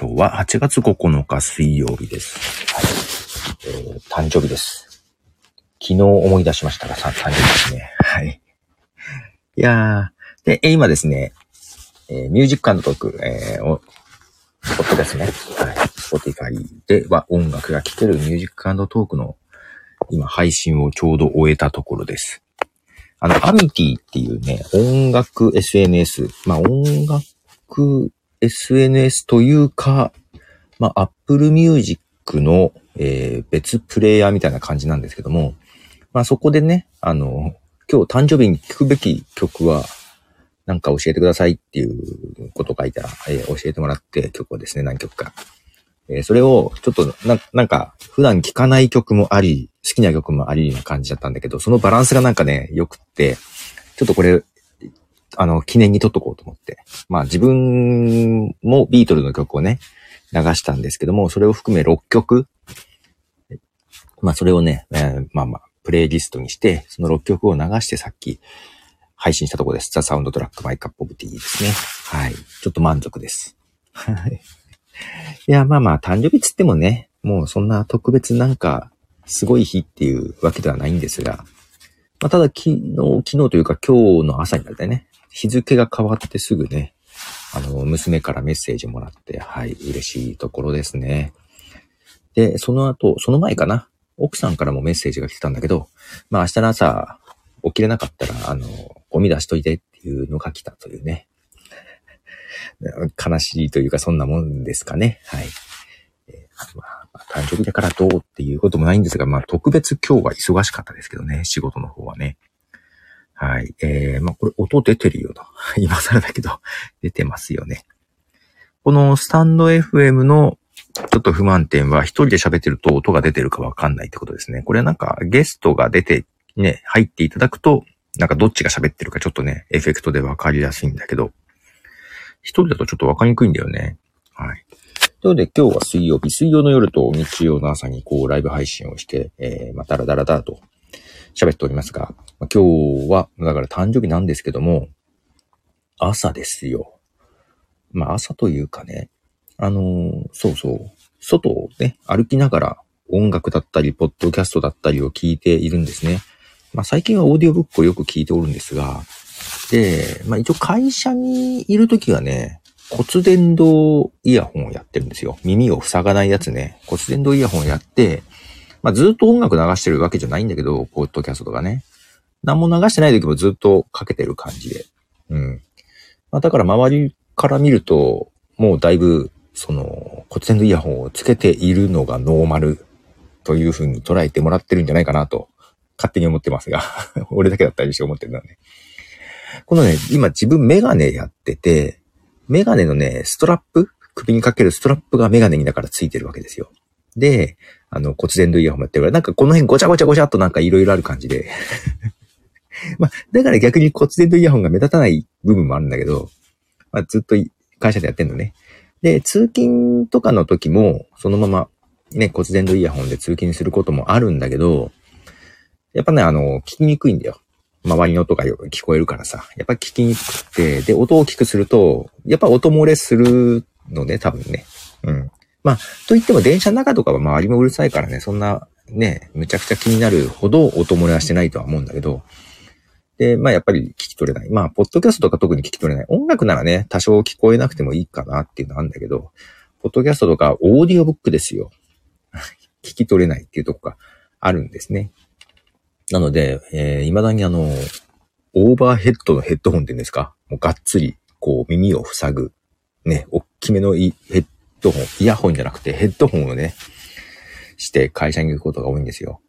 今日は8月9日水曜日です。はい。えー、誕生日です。昨日思い出しましたが、誕生日ですね。はい。いやー、で、えー今ですね、えーミュージックトーク、えー、お、ポッドですね。はい。Spotify では音楽が聴けるミュージックトークの今配信をちょうど終えたところです。あの、アミティっていうね、音楽 SNS、まあ音楽 SNS というか、まあ Apple Music の、えー別プレイヤーみたいな感じなんですけども、まあそこでね、あの、今日誕生日に聴くべき曲は、なんか教えてくださいっていうことを書いたら、えー教えてもらって曲をですね、何曲か。えーそれを、ちょっとな、なんか、普段聴かない曲もあり、好きな曲もありな感じだったんだけど、そのバランスがなんかね、良くって、ちょっとこれ、あの、記念に撮っとこうと思って。まあ自分もビートルの曲をね、流したんですけども、それを含め6曲。まあそれをね、えーまあまあ、プレイリストにして、その6曲を流してさっき配信したとこです。 The Soundtrack My Cup of Tea ですね。はい。ちょっと満足です。はい。いや、まあまあ、誕生日つってもね、もうそんな特別なんか、すごい日っていうわけではないんですが、まあ、ただ昨日、昨日というか今日の朝になってね、日付が変わってすぐね、あの、娘からメッセージもらって、はい、嬉しいところですね。で、その後、その前かな、奥さんからもメッセージが来てたんだけど、まあ明日の朝、起きれなかったら、あの、ゴミ出しといてっていうのが来たというね。悲しいというか、そんなもんですかね。はい。えーまあ、まあ誕生日だからどうっていうこともないんですが、まあ、特別今日は忙しかったですけどね、仕事の方はね。はい。えー、まあ、これ音出てるよと。今更だけど、出てますよね。このスタンド FM のちょっと不満点は、一人で喋ってると音が出てるかわかんないってことですね。これなんかゲストが出て、ね、入っていただくと、なんかどっちが喋ってるかちょっとね、エフェクトでわかりやすいんだけど、一人だとちょっとわかりにくいんだよね。ということで今日は水曜日、水曜の夜と日曜の朝にこうライブ配信をして、えー、まあ、だらだらだらと喋っておりますが、まあ、今日は、だから誕生日なんですけども、朝ですよ。まあ朝というかね、あのーそうそう、外をね、歩きながら音楽だったり、ポッドキャストだったりを聞いているんですね。まあ最近はオーディオブックをよく聞いておるんですが、で、まあ一応会社にいるときはね、骨伝導イヤホンをやってるんですよ。耳を塞がないやつね。骨伝導イヤホンをやって、まあずっと音楽流してるわけじゃないんだけど、ポッドキャストとかね。何も流してない時もずっとかけてる感じで。うん。まあだから周りから見ると、もうだいぶ、その、骨伝導イヤホンをつけているのがノーマルという風に捉えてもらってるんじゃないかなと、勝手に思ってますが、俺だけだったりして思ってるんだね。このね、今自分メガネやってて、メガネのね、ストラップ？首にかけるストラップがメガネにだからついてるわけですよ。で、あの、骨伝導イヤホンもやってるから、なんかこの辺ごちゃごちゃごちゃっとなんかいろいろある感じで。まあ、だから逆に骨伝導イヤホンが目立たない部分もあるんだけど、まあ、ずっと会社でやってんのね。で、通勤とかの時も、そのまま、ね、骨伝導イヤホンで通勤することもあるんだけど、やっぱね、あの、聞きにくいんだよ。周りの音がよ聞こえるからさ。やっぱ聞きにくくて、で、音を大きくすると、やっぱ音漏れするのね、多分ね。うん。まあ、と言っても電車の中とかは周りもうるさいからね、そんな、ね、むちゃくちゃ気になるほど音漏れはしてないとは思うんだけど、で、まあやっぱり聞き取れない。まあ、ポッドキャストとか特に聞き取れない。音楽ならね、多少聞こえなくてもいいかなっていうのはあるんだけど、ポッドキャストとかオーディオブックですよ。聞き取れないっていうとこがあるんですね。なので、えー、未だにあの、オーバーヘッドのヘッドホンっていうんですか？もうがっつり、こう耳を塞ぐ、ね、大きめのヘッドホン、イヤホンじゃなくてヘッドホンをね、して会社に行くことが多いんですよ。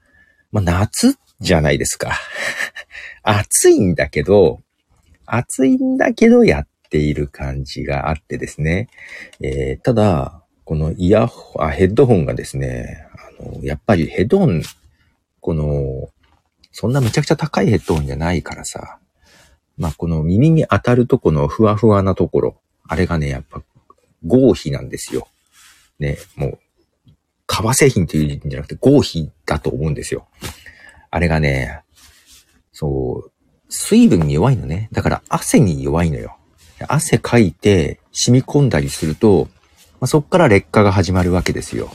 まあ、夏じゃないですか。暑いんだけど、暑いんだけどやっている感じがあってですね。えーただ、このイヤホン、あ、ヘッドホンがですね、あの、やっぱりヘッドホン、この、そんなめちゃくちゃ高いヘッドホンじゃないからさ、まあ、この耳に当たるとこのふわふわなところ、あれがね、やっぱ合皮なんですよ。ね、もう、革製品というんじゃなくて合皮だと思うんですよ。あれがね、そう、水分に弱いのね。だから汗に弱いのよ。汗かいて染み込んだりすると、まあ、そっから劣化が始まるわけですよ。